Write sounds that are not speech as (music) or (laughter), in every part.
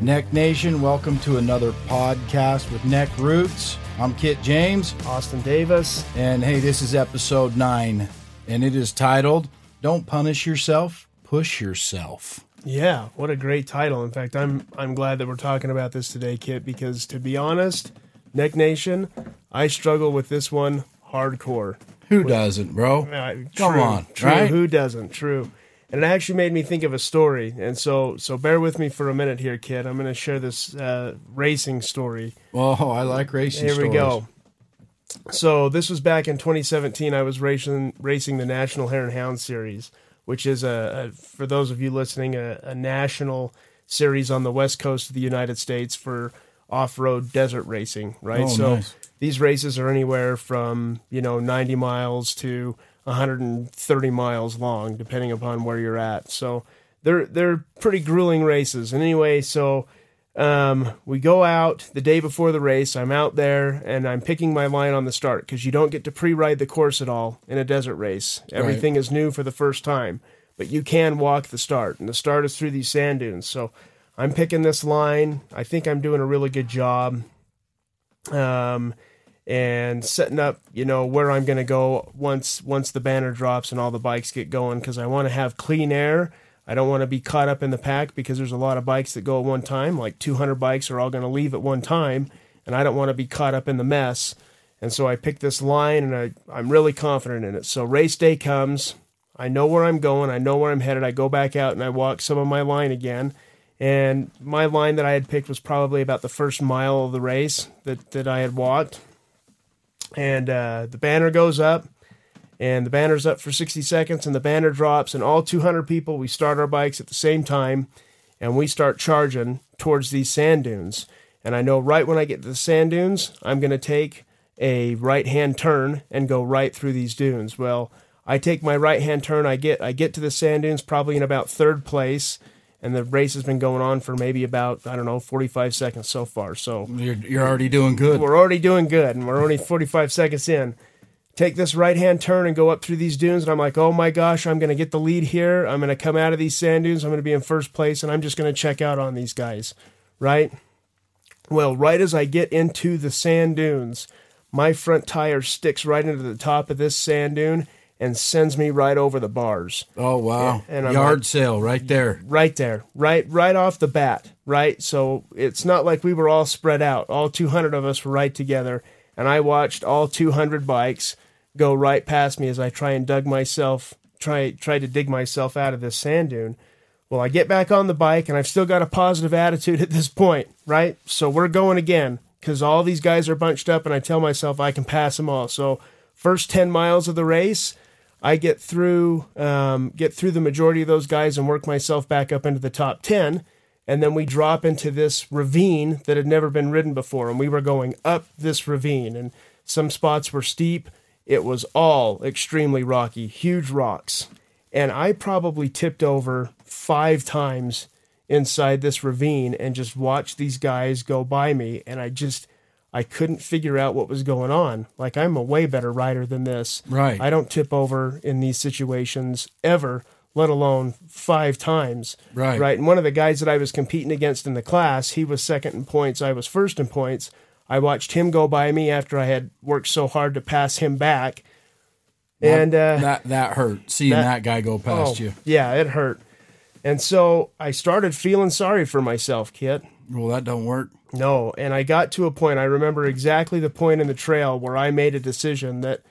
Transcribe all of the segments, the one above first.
Neck Nation, welcome to another podcast with Neck Roots. I'm Kit James, Austin Davis. and hey, this is episode nine, and it is titled Don't Punish Yourself, Push Yourself. Yeah, what a great title. In fact, I'm I'm glad that we're talking about this today, Kit, because to be honest, Neck Nation, I struggle with this one hardcore. Who doesn't, bro? Uh, Come true, on, true. right? Who doesn't? True. And it actually made me think of a story. And so so bear with me for a minute here, kid. I'm going to share this uh, racing story. Oh, I like racing Here we go. So this was back in 2017. I was racing racing the National Hare and Hound Series, which is a, a for those of you listening, a, a national series on the west coast of the United States for off-road desert racing. Right. Oh, so nice. these races are anywhere from you know 90 miles to 130 miles long, depending upon where you're at. So they're they're pretty grueling races. And anyway, so um, we go out the day before the race. I'm out there and I'm picking my line on the start because you don't get to pre-ride the course at all in a desert race. Everything is new for the first time, but you can walk the start, and the start is through these sand dunes. So I'm picking this line. I think I'm doing a really good job. Um, and setting up, you know, where I'm going to go once once the banner drops and all the bikes get going because I want to have clean air. I don't want to be caught up in the pack because there's a lot of bikes that go at one time. Like 200 bikes are all going to leave at one time, and I don't want to be caught up in the mess. And so I picked this line, and I, I'm really confident in it. So race day comes. I know where I'm going. I know where I'm headed. I go back out and I walk some of my line again. And my line that I had picked was probably about the first mile of the race that, that I had walked and uh, the banner goes up and the banner's up for 60 seconds and the banner drops and all 200 people we start our bikes at the same time and we start charging towards these sand dunes. And i know right when i get to the sand dunes i'm going to take a right hand turn and go right through these dunes. Well i take my right hand turn i get i get to the sand dunes probably in about third place and the race has been going on for maybe about i don't know 45 seconds so far. So You're, you're already doing good. we're already doing good and we're only 45 seconds in. Take this right hand turn and go up through these dunes and i'm like oh my gosh i'm going to get the lead here. I'm going to come out of these sand dunes. I'm going to be in first place and i'm just going to check out on these guys right? Well right as i get into the sand dunes my front tire sticks right into the top of this sand dune and sends me right over the bars Oh, wow. and I'm Yard like- sale right there. right there, right, right off the bat, right. So it's not like we were all spread out. All 200 of us were right together, and I watched all 200 bikes go right past me as I try and dug myself, try, try to dig myself out of this sand dune. Well, I get back on the bike, and I've still got a positive attitude at this point, right? So we're going again because all these guys are bunched up, and I tell myself I can pass them all. So first 10 miles of the race. I get through um, get through the majority of those guys and work myself back up into the top ten, and then we drop into this ravine that had never been ridden before, and we were going up this ravine, and some spots were steep. It was all extremely rocky, huge rocks, and I probably tipped over five times inside this ravine and just watched these guys go by me, and I just I couldn't figure out what was going on. Like I'm a way better rider than this. Right. I don't tip over in these situations ever, let alone five times. Right. Right. And one of the guys that I was competing against in the class, he was second in points. I was first in points. I watched him go by me after I had worked so hard to pass him back. And uh, that that hurt seeing that- that, guy go past oh, you. yeah, it hurt. And so I started feeling sorry for myself, kid. Well, that don't work. No, and I got to a point, I remember exactly the point in the trail where I made a decision that,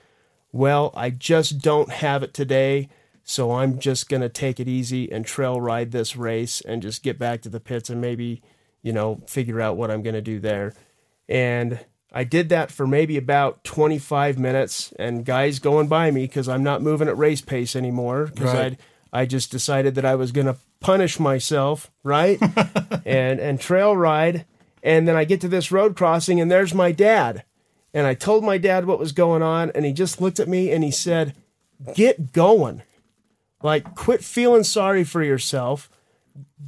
well, I just don't have it today, so I'm just going to take it easy and trail ride this race and just get back to the pits and maybe, you know, figure out what I'm going to do there. And I did that for maybe about 25 minutes, and guys going by me because I'm not moving at race pace anymore because Right. I I just decided that I was going to punish myself, right? (laughs) and and trail ride, and then I get to this road crossing, and there's my dad, and I told my dad what was going on, and he just looked at me and he said, "Get going, like quit feeling sorry for yourself."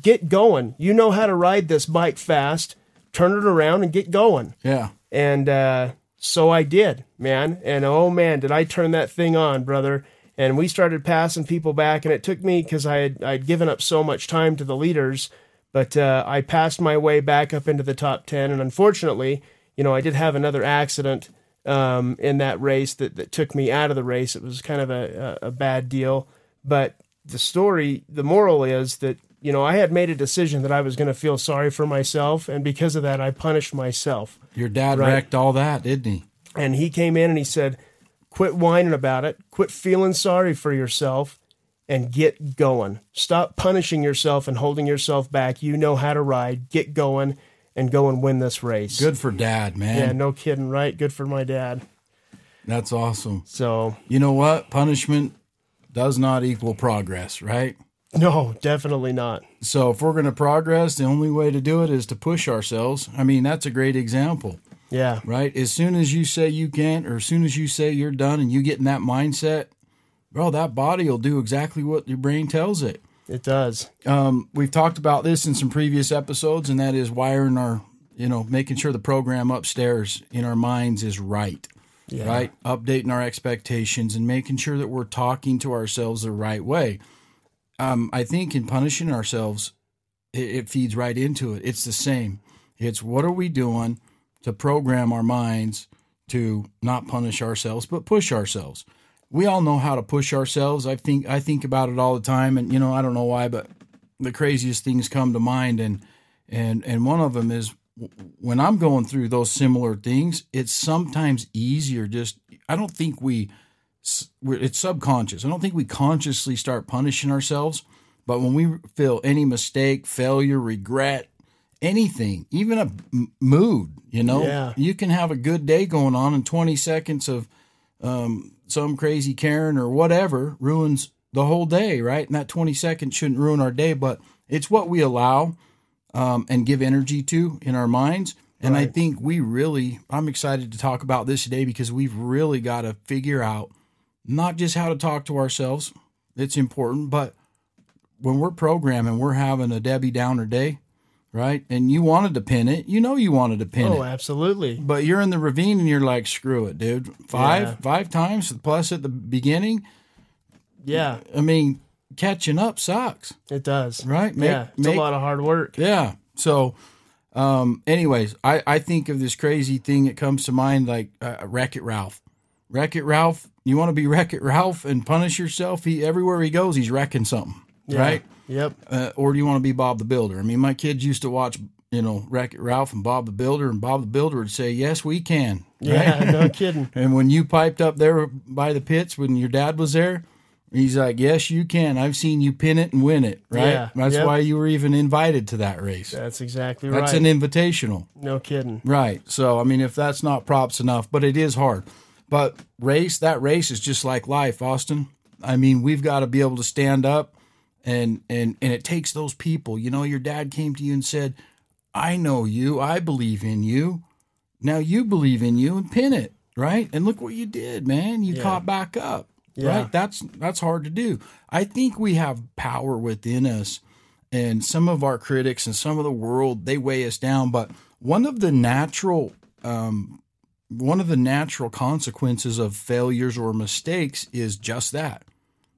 Get going. You know how to ride this bike fast. Turn it around and get going. Yeah. And uh, so I did, man. And oh man, did I turn that thing on, brother. And we started passing people back, and it took me because I had I'd given up so much time to the leaders But uh, I passed my way back up into the top 10. And unfortunately, you know, I did have another accident um, in that race that, that took me out of the race. It was kind of a, a, a bad deal. But the story, the moral is that, you know, I had made a decision that I was going to feel sorry for myself. And because of that, I punished myself. Your dad Right. wrecked all that, didn't he? And he came in and he said, quit whining about it, quit feeling sorry for yourself, and get going. Stop punishing yourself and holding yourself back. You know how to ride. Get going and go and win this race. Good for dad, man. Yeah, no kidding, right? Good for my dad. That's awesome. So, You know what? Punishment does not equal progress, right? no, definitely not. So if we're going to progress, the only way to do it is to push ourselves. I mean, that's a great example, Yeah, right? As soon as you say you can't, or as soon as you say you're done and you get in that mindset, bro, that body will do exactly what your brain tells it. it does. Um, we've talked about this in some previous episodes, and that is wiring our, you know, making sure the program upstairs in our minds is right. Yeah. right? Updating our expectations and making sure that we're talking to ourselves the right way. Um, I think in punishing ourselves, it, it feeds right into it. It's the same. It's what are we doing to program our minds to not punish ourselves, but push ourselves. We all know how to push ourselves. I think I think about it all the time, and you know I don't know why, but the craziest things come to mind, and and and one of them is when I'm going through those similar things, it's sometimes easier. Just I don't think we it's subconscious. I don't think we consciously start punishing ourselves, but when we feel any mistake, failure, regret, anything, even a mood, you know, Yeah. you can have a good day going on, and 20 seconds of um, some crazy Karen or whatever ruins the whole day, right? And that 20 seconds shouldn't ruin our day, but it's what we allow um, and give energy to in our minds. And I think we really, I'm excited to talk about this today because we've really got to figure out not just how to talk to ourselves, it's important, but when we're programming, we're having a Debbie Downer day, right? And you wanted to pin it, you know, you wanted to pin Oh, it. Oh, absolutely. But you're in the ravine and you're like, screw it, dude. Five, Yeah. five times plus at the beginning. Yeah, I mean, catching up sucks, it does. right? Make- yeah, it's make- a lot of hard work. Yeah. So, um, anyways, I, I think of this crazy thing that comes to mind like uh, Wreck It Ralph. Wreck It Ralph. You want to be Wreck It Ralph and punish yourself? He everywhere he goes, he's wrecking something, Yeah. right? Yep. Uh, or do you want to be Bob the Builder? I mean, my kids used to watch, you know, Wreck It Ralph and Bob the Builder, and Bob the Builder would say, "Yes, we can." Yeah, no (laughs) kidding. And when you piped up there by the pits when your dad was there, he's like, "Yes, you can. I've seen you pin it and win it." Right? Yeah, That's yep. why you were even invited to that race. That's exactly right. That's an invitational. no kidding. Right. So, I mean, if that's not props enough, but it is hard. But race, that race is just like life, Austin. I mean, we've got to be able to stand up and and and it takes those people. You know, your dad came to you and said, "I know you. I believe in you. Now you believe in you and pin it." Right? And look what you did, man. You Yeah. caught back up. Yeah. Right? That's that's hard to do. I think we have power within us and some of our critics and some of the world they weigh us down but one of the natural um, one of the natural consequences of failures or mistakes is just that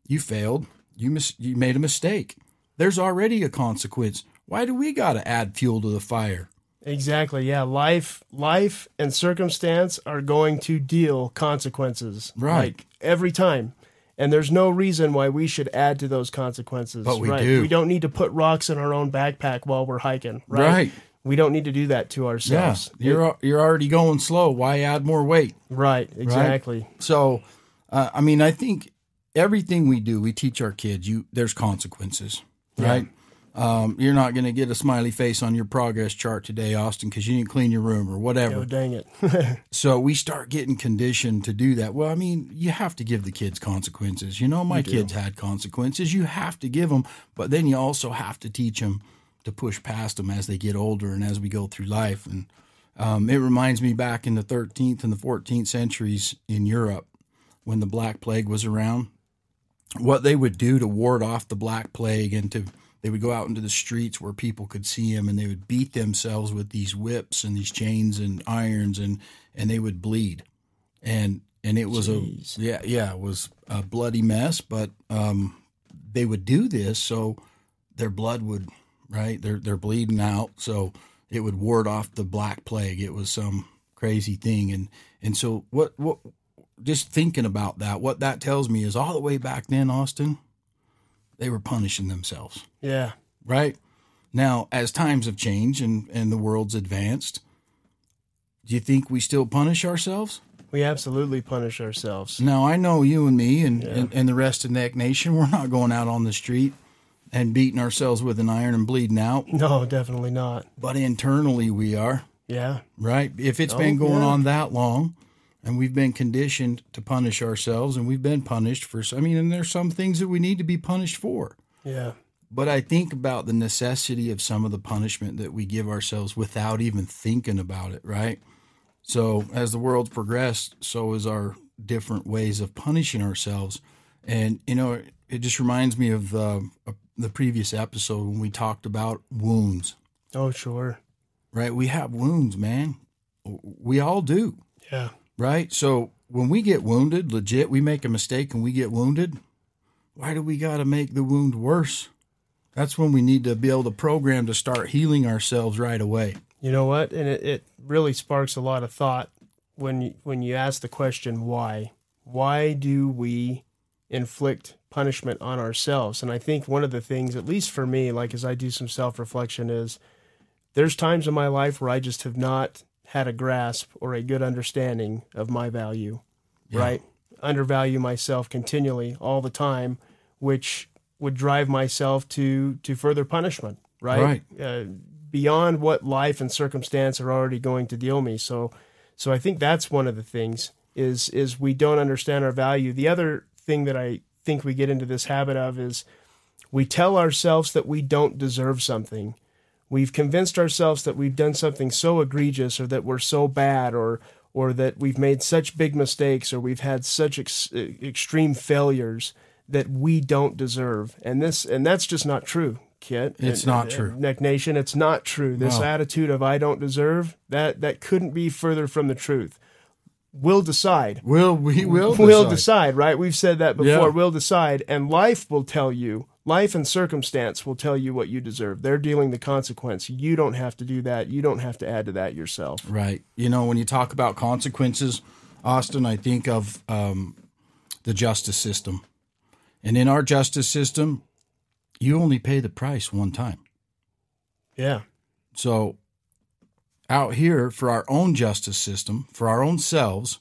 you failed you mis- you made a mistake there's already a consequence why do we got to add fuel to the fire Exactly. Yeah. Life, life, and circumstance are going to deal consequences. Right. Like, every time. And there's no reason why we should add to those consequences. But we right. do. We don't need to put rocks in our own backpack while we're hiking. Right. Right. We don't need to do that to ourselves. yeah you're you're already going slow why add more weight Right. Exactly. So, uh, I mean, I think everything we do, we teach our kids. You there's consequences, right? Um, you're not going to get a smiley face on your progress chart today, Austin, because you didn't clean your room or whatever. Oh, dang it. (laughs) So we start getting conditioned to do that. Well, I mean, you have to give the kids consequences. You know, my kids had consequences. You have to give them, but then you also have to teach them to push past them as they get older and as we go through life. And um, it reminds me back in the 13th and the 14th centuries in Europe when the Black Plague was around, what they would do to ward off the Black Plague and to they would go out into the streets where people could see them and they would beat themselves with these whips and these chains and irons and and they would bleed and and it was Jeez. a yeah yeah it was a bloody mess but um they would do this so their blood would right? They're they're bleeding out, so it would ward off the black plague. It was some crazy thing, and and so what what just thinking about that, what that tells me is all the way back then, Austin, they were punishing themselves, Yeah. right? Now, as times have changed and and the world's advanced, do you think we still punish ourselves? We absolutely punish ourselves. Now I know you and me and, Yeah. and, and the rest of Neck Nation, we're not going out on the street and beating ourselves with an iron and bleeding out, No, definitely not. but internally we are, Yeah. right? If it's Oh, been going yeah. on that long and we've been conditioned to punish ourselves and we've been punished for, I mean, and there's some things that we need to be punished for. Yeah. But I think about the necessity of some of the punishment that we give ourselves without even thinking about it, right? So as the world's progressed, so is our different ways of punishing ourselves. And you know, it just reminds me of uh, the previous episode when we talked about wounds. Oh, sure. Right? We have wounds, man. We all do, Yeah. Right? So when we get wounded, legit, we make a mistake and we get wounded. Why do we got to make the wound worse? That's when we need to be able to program to start healing ourselves right away. You know what? And it, it really sparks a lot of thought when you, when you ask the question why. Why do we inflict punishment on ourselves? And I think one of the things, at least for me, like as I do some self reflection, is there's times in my life where I just have not had a grasp or a good understanding of my value, right? Undervalue myself continually all the time, which would drive myself to to further punishment, right? Uh, beyond what life and circumstance are already going to deal me. So, so I think that's one of the things is is we don't understand our value. The other thing that I think we get into this habit of is we tell ourselves that we don't deserve something. We've convinced ourselves that we've done something so egregious or that we're so bad or or that we've made such big mistakes or we've had such ex- extreme failures that we don't deserve. And this and that's just not true, Kit. It's And- not and- true. Neck Nation, it's not true. This No. attitude of I don't deserve, that that couldn't be further from the truth. We'll decide. Will we will We'll decide. decide, right? We've said that before. Yeah. We'll decide, and life will tell you. Life and circumstance will tell you what you deserve. They're dealing the consequence. You don't have to do that. You don't have to add to that yourself. Right. You know, when you talk about consequences, Austin, I think of um, the justice system. And in our justice system, you only pay the price one time. Yeah. So out here for our own justice system, for our own selves,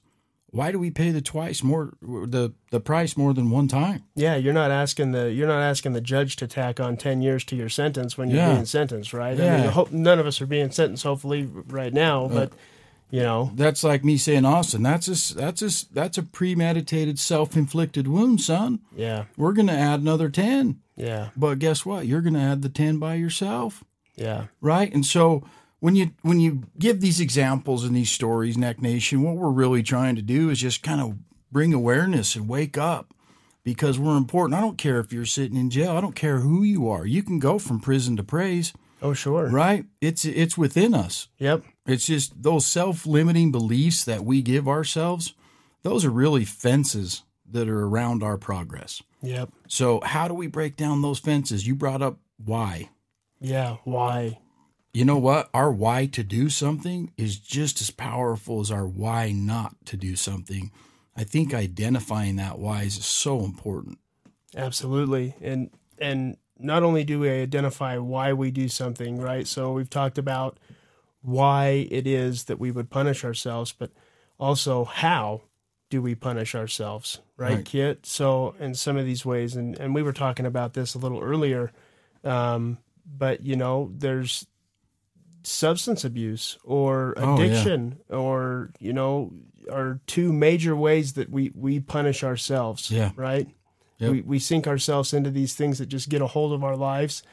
why do we pay the twice more the the price more than one time? Yeah, you're not asking the you're not asking the judge to tack on ten years to your sentence when you're Yeah. being sentenced, right? I Yeah. mean, ho- none of us are being sentenced, hopefully, right now, but you know, That's like me saying, Austin, that's a that's a that's a premeditated, self-inflicted wound, son. yeah, We're to add another 10. yeah, But guess what? You're to add the 10 by yourself. yeah, right? And so when you when you give these examples and these stories, Neck Nation, what we're really trying to do is just kind of bring awareness and wake up because we're important. I don't care if you're sitting in jail. I don't care who you are. You can go from prison to praise, oh sure, right? It's it's within us. yep, It's just those self-limiting beliefs that we give ourselves. Those are really fences that are around our progress. yep, So how do we break down those fences? You brought up why. yeah. Why? You know what? Our why to do something is just as powerful as our why not to do something. I think identifying that why is so important. Absolutely. And and not only do we identify why we do something, right? So we've talked about why it is that we would punish ourselves, but also how do we punish ourselves, right, Right. Kit? So in some of these ways, and, and we were talking about this a little earlier, um, but you know, there's substance abuse or Oh, yeah. addiction or you know are two major ways that we we punish ourselves Yeah. right Yep. we we sink ourselves into these things that just get a hold of our lives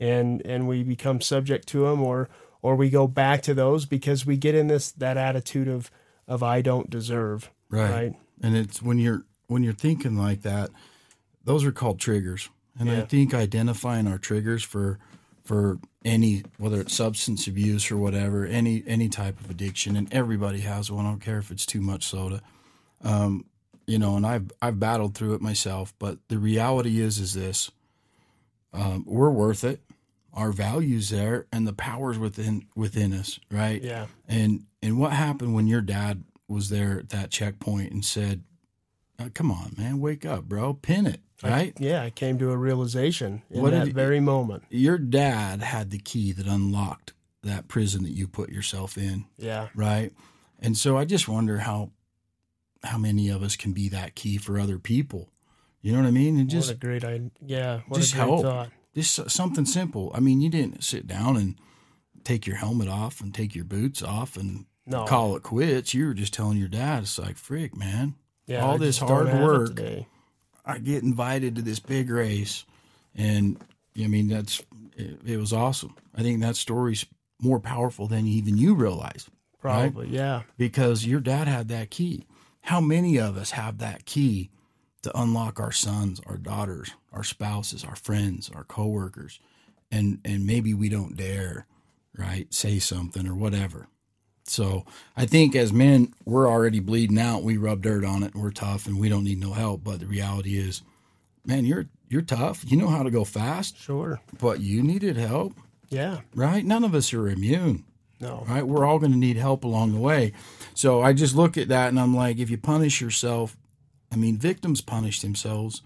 and and we become subject to them or or we go back to those because we get in this that attitude of of I don't deserve Right. right And it's when you're when you're thinking like that, those are called triggers. And I think identifying our triggers for for any whether it's substance abuse or whatever, any any type of addiction, and everybody has one. I don't care if it's too much soda. Um, you know, and I've I've battled through it myself, but the reality is is this: um, we're worth it. our values there and the powers within within us, right? Yeah. And and what happened when your dad was there at that checkpoint and said, uh, "Come on, man, wake up, bro, pin it." Right? Yeah, I came to a realization in What that very moment. Your dad had the key that unlocked that prison that you put yourself in, Yeah. right? And so I just wonder how how many of us can be that key for other people. You know what I mean? And just what a great idea. Yeah. What just a great help. thought. just something simple. I mean, you didn't sit down and take your helmet off and take your boots off and No. call it quits. You were just telling your dad, it's like, frick, man, Yeah, all I this hard work. I get invited to this big race. And I mean, that's, it, it was awesome. I think that story's more powerful than even you realize Probably. Yeah. because your dad had that key. How many of us have that key to unlock our sons, our daughters, our spouses, our friends, our coworkers, and and maybe we don't dare, right, say something or whatever. So I think as men, we're already bleeding out. We rub dirt on it. And we're tough, and we don't need no help. But the reality is, man, you're you're tough. You know how to go fast, Sure. but you needed help, Yeah. right? None of us are immune No. right? We're all going to need help along the way. So I just look at that and I'm like, if you punish yourself, I mean, victims punish themselves.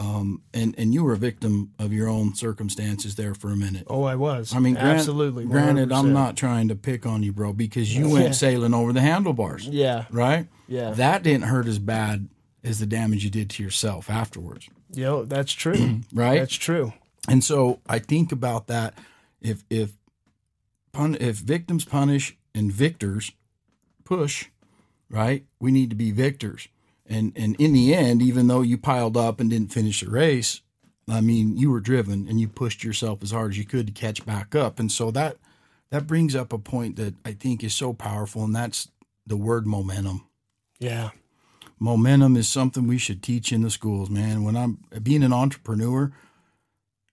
Um, and, and you were a victim of your own circumstances there for a minute. Oh, I was. I mean, gran- absolutely. Granted, I'm not trying to pick on you, bro, because you went Yeah. sailing over the handlebars, Yeah. right? Yeah. That didn't hurt as bad as the damage you did to yourself afterwards, Yo, that's true. (clears throat) right? That's true. And so I think about that. If if pun, if victims punish and victors push, right? We need to be victors. And and in the end, even though you piled up and didn't finish the race, I mean, you were driven and you pushed yourself as hard as you could to catch back up. And so that that brings up a point that I think is so powerful, and that's the word momentum Yeah. momentum is something we should teach in the schools, man. When I'm being an entrepreneur,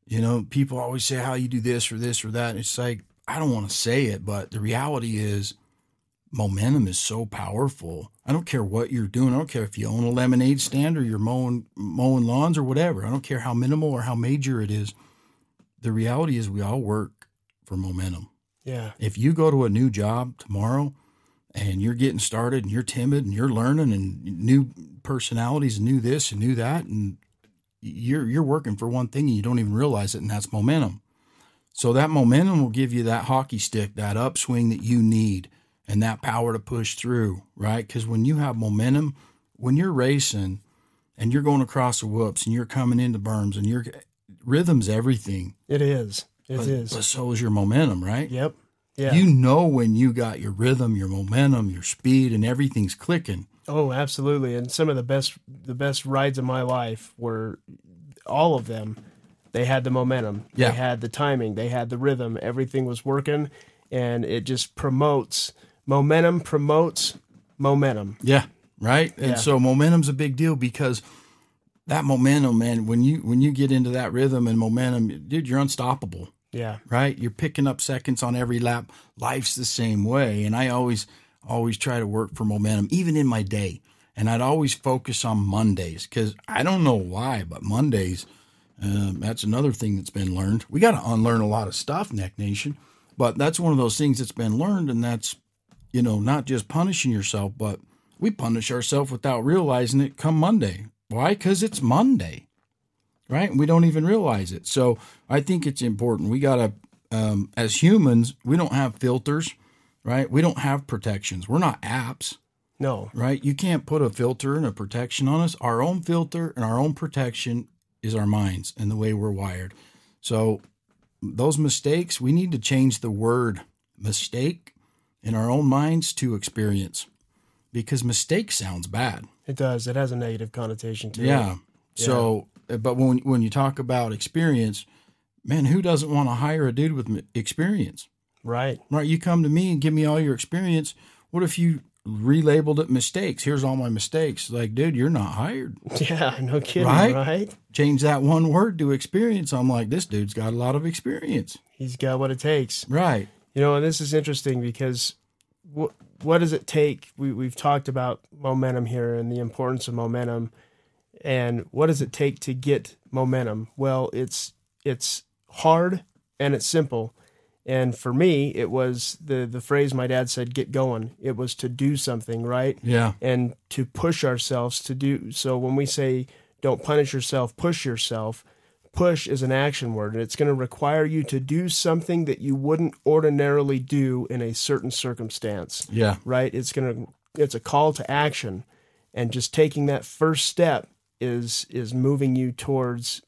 you know, people always say how you do this or this or that. It's like I don't want to say it, but the reality is momentum is so powerful. I don't care what you're doing. I don't care if you own a lemonade stand or you're mowing mowing lawns or whatever. I don't care how minimal or how major it is. The reality is we all work for momentum Yeah. if you go to a new job tomorrow and you're getting started and you're timid and you're learning and new personalities and new this and new that and you're you're working for one thing and you don't even realize it and that's momentum. So that momentum will give you that hockey stick, that upswing that you need and that power to push through, right? Cuz when you have momentum, when you're racing and you're going across the whoops and you're coming into berms and your rhythm's everything. It is. It but, is. but so is your momentum, right? Yep. Yeah. You know when you got your rhythm, your momentum, your speed, and everything's clicking. Oh, absolutely. And some of the best the best rides of my life were all of them. They had the momentum. Yeah. They had the timing. They had the rhythm. Everything was working and it just promotes momentum promotes momentum. Yeah, right. And Yeah. so momentum's a big deal because that momentum, man, when you when you get into that rhythm and momentum, dude, you're unstoppable. Yeah. Right? You're picking up seconds on every lap. Life's the same way, and I always always try to work for momentum, even in my day. And I'd always focus on Mondays because I don't know why, but Mondays, um, that's another thing that's been learned. We got to unlearn a lot of stuff, Neck Nation, but that's one of those things that's been learned, and that's you know not just punishing yourself, but we punish ourselves without realizing it. Come Monday, why? Because it's Monday, right? And we don't even realize it. So I think it's important. We gotta, um, as humans, we don't have filters, right? We don't have protections. We're not apps No. right? You can't put a filter and a protection on us. Our own filter and our own protection is our minds and the way we're wired. So those mistakes, we need to change the word mistake in our own minds to experience because mistake sounds bad. It does. It has a negative connotation to it. Yeah. So, uh, but when when you talk about experience, man, who doesn't want to hire a dude with experience? Right. right? You come to me and give me all your experience. What if you relabeled it mistakes? Here's all my mistakes. Like, dude, you're not hired. (laughs) Yeah, no kidding, Right? right? Change that one word to experience. I'm like, this dude's got a lot of experience. He's got what it takes. Right. You know, and this is interesting because what what does it take? We we've talked about momentum here and the importance of momentum, and what does it take to get momentum? Well, it's it's hard and it's simple. And for me, it was the the phrase my dad said, "Get going." It was to do something, right? Yeah. and to push ourselves to do so when we say don't punish yourself push yourself push is an action word and it's going to require you to do something that you wouldn't ordinarily do in a certain circumstance Yeah. right it's going to it's a call to action and just taking that first step is is moving you towards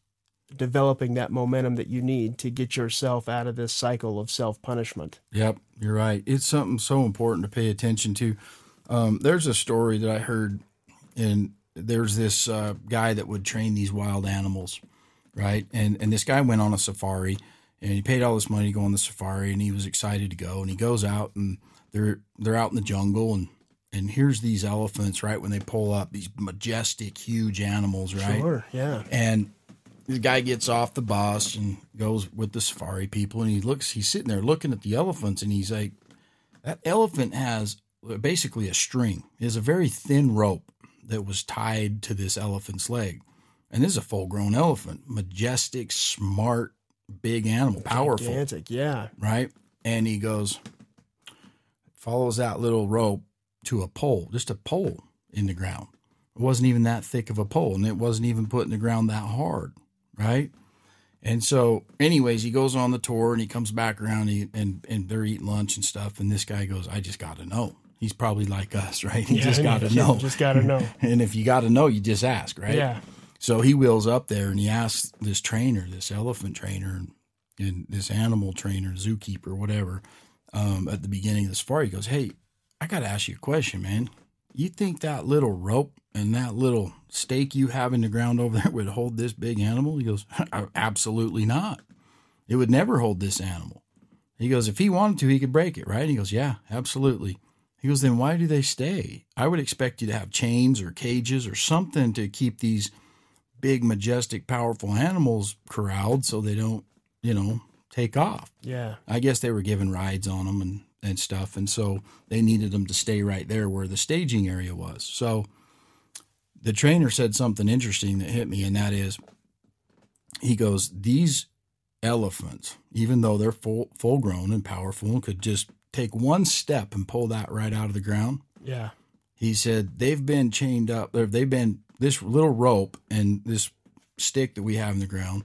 developing that momentum that you need to get yourself out of this cycle of self-punishment Yep, you're right. It's something so important to pay attention to. Um, there's a story that I heard, and there's this uh, guy that would train these wild animals, right? And and this guy went on a safari, and he paid all this money to go on the safari, and he was excited to go, and he goes out, and they're they're out in the jungle, and and here's these elephants, right? When they pull up, these majestic, huge animals, right? sure yeah And the guy gets off the bus and goes with the safari people, and he looks. He's sitting there looking at the elephants, and he's like, "That elephant has basically a string. It is a very thin rope that was tied to this elephant's leg, and this is a full-grown elephant, majestic, smart, big animal, powerful, gigantic yeah right?" And he goes, follows that little rope to a pole, just a pole in the ground. It wasn't even that thick of a pole, and it wasn't even put in the ground that hard, right? And so, anyways, he goes on the tour and he comes back around he, and and they're eating lunch and stuff. And this guy goes, "I just got to know." He's probably like us, (laughs) right? He just got to (laughs) know. just got to know (laughs) and if you got to know, you just ask, right? yeah So he wheels up there and he asks this trainer, this elephant trainer, and, this animal trainer, zookeeper, whatever, um, at the beginning of the safari, he goes, Hey, I got to ask you a question, man. You think that little rope and that little stake you have in the ground over there (laughs) would hold this big animal? He goes, (laughs) Absolutely not. It would never hold this animal. He goes, If he wanted to, he could break it, right? And He goes, Yeah, absolutely. He goes, Then why do they stay? I would expect you to have chains or cages or something to keep these big, majestic, powerful animals corralled so they don't, you know, take off. yeah I guess they were given rides on them and, and stuff. And so they needed them to stay right there where the staging area was. So the trainer said something interesting that hit me, and that is he goes, These elephants, even though they're full, full grown and powerful and could just take one step and pull that right out of the ground, yeah he said they've been chained up they've been this little rope and this stick that we have in the ground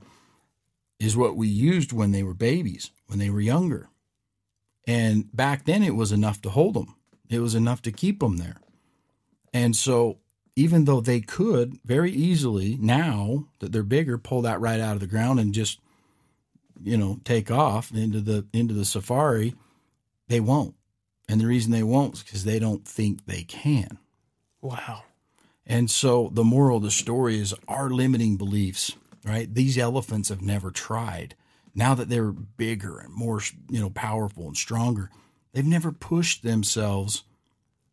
is what we used when they were babies when they were younger. And back then it was enough to hold them it was enough to keep them there. And so even though they could very easily now that they're bigger pull that right out of the ground and just you know take off into the into the safari they won't. And the reason they won't is because they don't think they can. Wow and so the moral of the story is our limiting beliefs, right? These elephants have never tried. Now that they're bigger and more, you know, powerful and stronger, they've never pushed themselves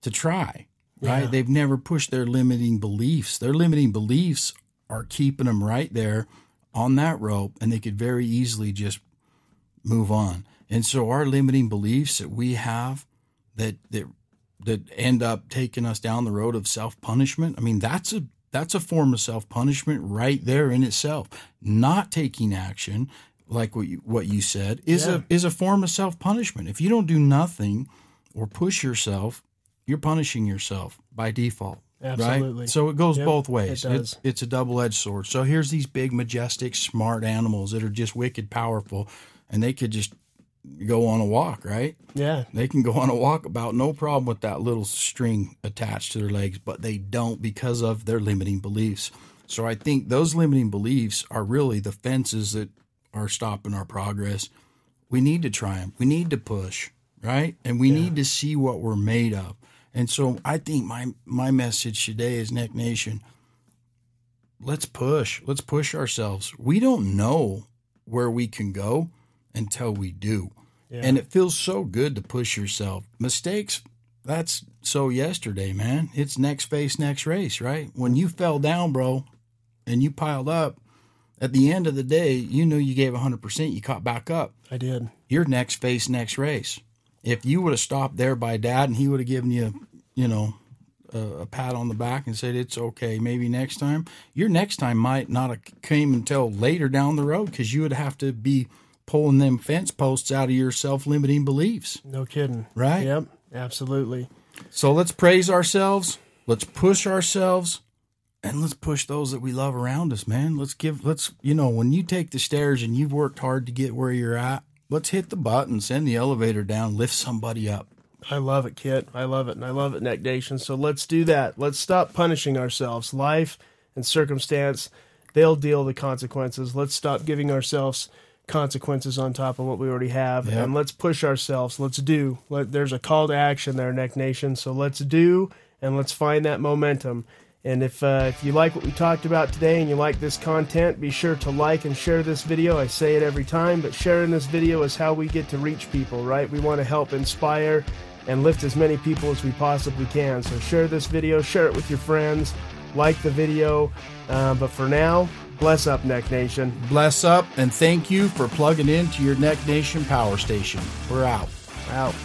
to try, right? Yeah. They've never pushed their limiting beliefs. Their limiting beliefs are keeping them right there on that rope, and they could very easily just move on. And so our limiting beliefs that we have that that that end up taking us down the road of self-punishment. I mean, that's a that's a form of self-punishment right there in itself. Not taking action, like what you, what you said, is Yeah. a is a form of self-punishment. If you don't do nothing or push yourself, you're punishing yourself by default. Absolutely. Right? So it goes Yep, both ways. it does. It's it's a double-edged sword. So here's these big, majestic, smart animals that are just wicked powerful, and they could just go on a walk, right? yeah They can go on a walk about no problem with that little string attached to their legs, but they don't because of their limiting beliefs. So I think those limiting beliefs are really the fences that are stopping our progress. We need to try them. We need to push, right? And we need to see what we're made of. And so I think my my message today is Neck Nation. Let's push. Let's push ourselves. We don't know where we can go until we do. Yeah. And it feels so good to push yourself. Mistakes, that's so yesterday, man. It's next face, next race, right? When you fell down, bro, and you piled up, at the end of the day, you knew you gave 100%, you caught back up. I did. Your next face, next race. If you would have stopped there by dad and he would have given you, you know, a, a pat on the back and said, it's okay, maybe next time, your next time might not have came until later down the road because you would have to be pulling them fence posts out of your self limiting beliefs. No kidding. Right? Yep. Absolutely. So let's praise ourselves. Let's push ourselves. And let's push those that we love around us, man. Let's give, let's, you know, when you take the stairs and you've worked hard to get where you're at, let's hit the button, send the elevator down, lift somebody up. I love it, Kit. I love it, and I love it, Neck Nation. So let's do that. Let's stop punishing ourselves. Life and circumstance, they'll deal the consequences. Let's stop giving ourselves consequences on top of what we already have, Yep. and let's push ourselves. Let's do. Let, there's a call to action there, Neck Nation. So let's do, and let's find that momentum. And if uh, if you like what we talked about today and you like this content, be sure to like and share this video. I say it every time, but sharing this video is how we get to reach people, right? We want to help inspire and lift as many people as we possibly can. So share this video, share it with your friends, like the video. Uh, but for now, bless up, Neck Nation. Bless up and thank you for plugging into your Neck Nation power station. We're out. Out.